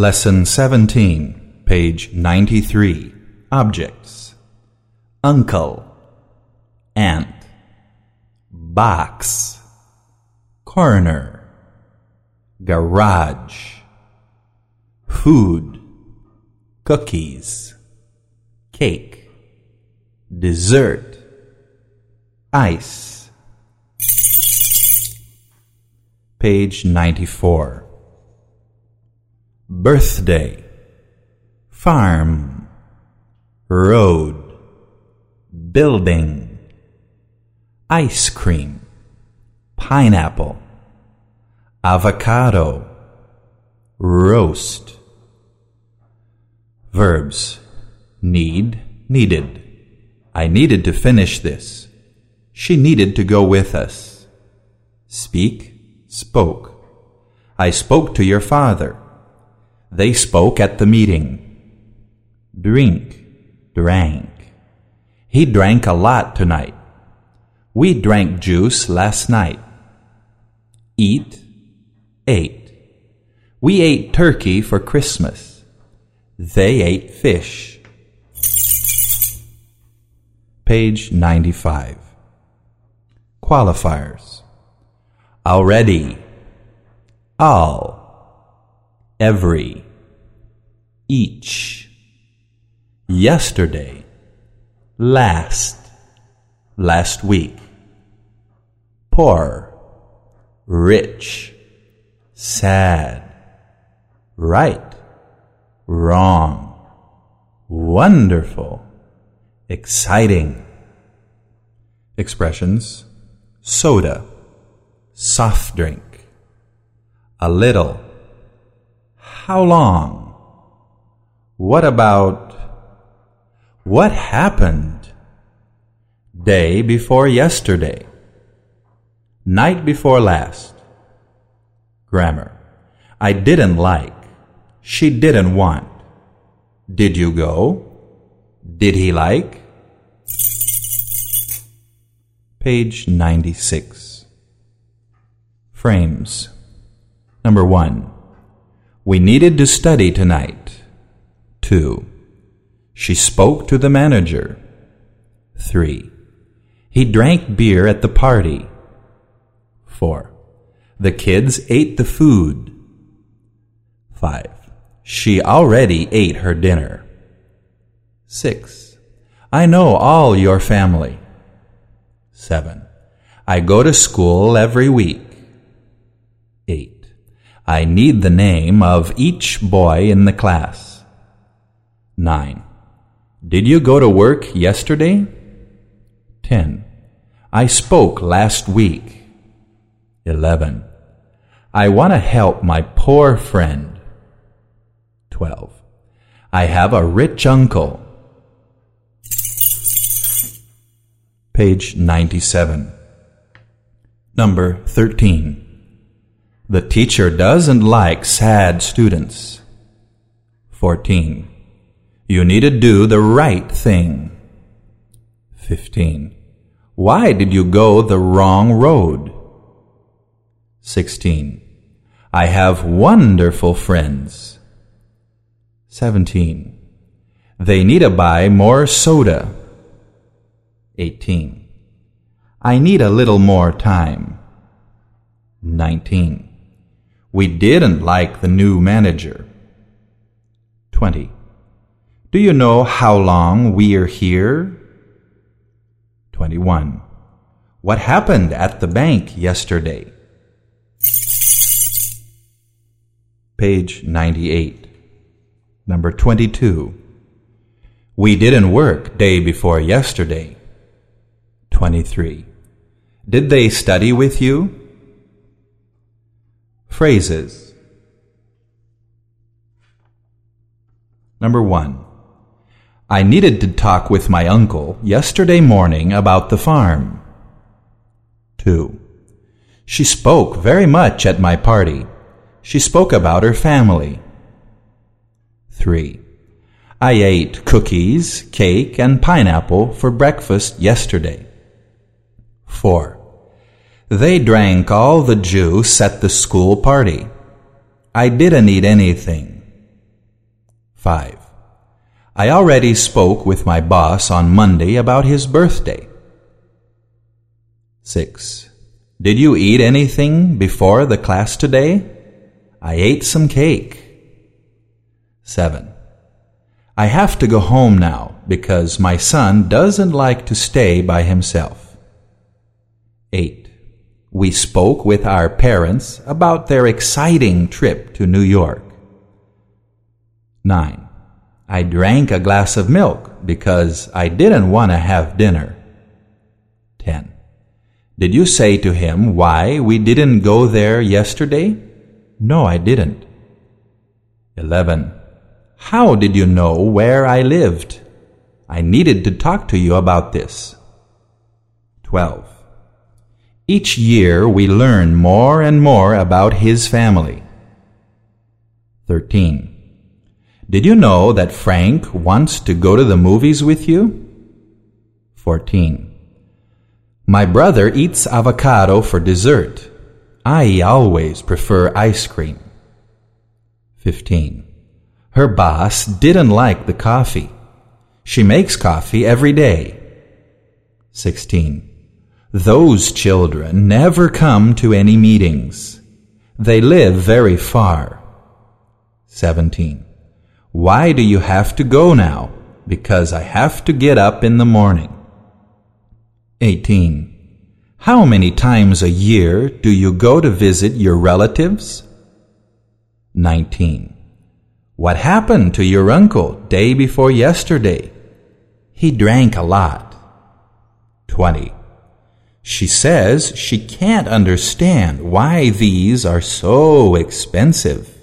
Lesson 17, page 93. Objects. Uncle. Aunt. Box. Corner. Garage. Food. Cookies. Cake. Dessert. Ice. Page 94. Birthday. Farm. Road. Building. Ice cream. Pineapple. Avocado. Roast. Verbs. Need, needed. I needed to finish this. She needed to go with us. Speak, spoke. I spoke to your father. They spoke at the meeting. Drink, drank. He drank a lot tonight. We drank juice last night. Eat, ate. We ate turkey for Christmas. They ate fish. Page 95. Qualifiers. Already. All. Every. Each. Yesterday. Last. Last week. Poor. Rich. Sad. Right. Wrong. Wonderful. Exciting. Expressions soda, soft drink, a little. How long? What about? What happened? Day before yesterday. Night before last. Grammar. I didn't like. She didn't want. Did you go? Did he like? Page 96. Frames. Number one. We needed to study tonight. Two. She spoke to the manager. Three. He drank beer at the party. Four. The kids ate the food. Five. She already ate her dinner. Six. I know all your family. Seven. I go to school every week. Eight. I need the name of each boy in the class. Nine. Did you go to work yesterday? Ten. I spoke last week. Eleven. I want to help my poor friend. Twelve. I have a rich uncle. Page 97. Number 13. The teacher doesn't like sad students. 14. You need to do the right thing. 15. Why did you go the wrong road? 16. I have wonderful friends. 17. They need to buy more soda. 18. I need a little more time. 19. We didn't like the new manager. 20. Do you know how long we're here? 21. What happened at the bank yesterday? Page 98. Number 22. We didn't work day before yesterday. 23. Did they study with you? Phrases. Number 1. I needed to talk with my uncle yesterday morning about the farm. 2. She spoke very much at my party. She spoke about her family. 3. I ate cookies, cake, and pineapple for breakfast yesterday. 4. They drank all the juice at the school party. I didn't eat anything. 5. I already spoke with my boss on Monday about his birthday. 6. Did you eat anything before the class today? I ate some cake. 7. I have to go home now because my son doesn't like to stay by himself. 8. We spoke with our parents about their exciting trip to New York. 9. I drank a glass of milk because I didn't want to have dinner. 10. Did you say to him why we didn't go there yesterday? No, I didn't. 11. How did you know where I lived? I needed to talk to you about this. 12. Each year we learn more and more about his family. 13. Did you know that Frank wants to go to the movies with you? 14. My brother eats avocado for dessert. I always prefer ice cream. 15. Her boss didn't like the coffee. She makes coffee every day. 16. Those children never come to any meetings. They live very far. 17. Why do you have to go now? Because I have to get up in the morning. 18. How many times a year do you go to visit your relatives? 19. What happened to your uncle day before yesterday? He drank a lot. 20. She says she can't understand why these are so expensive.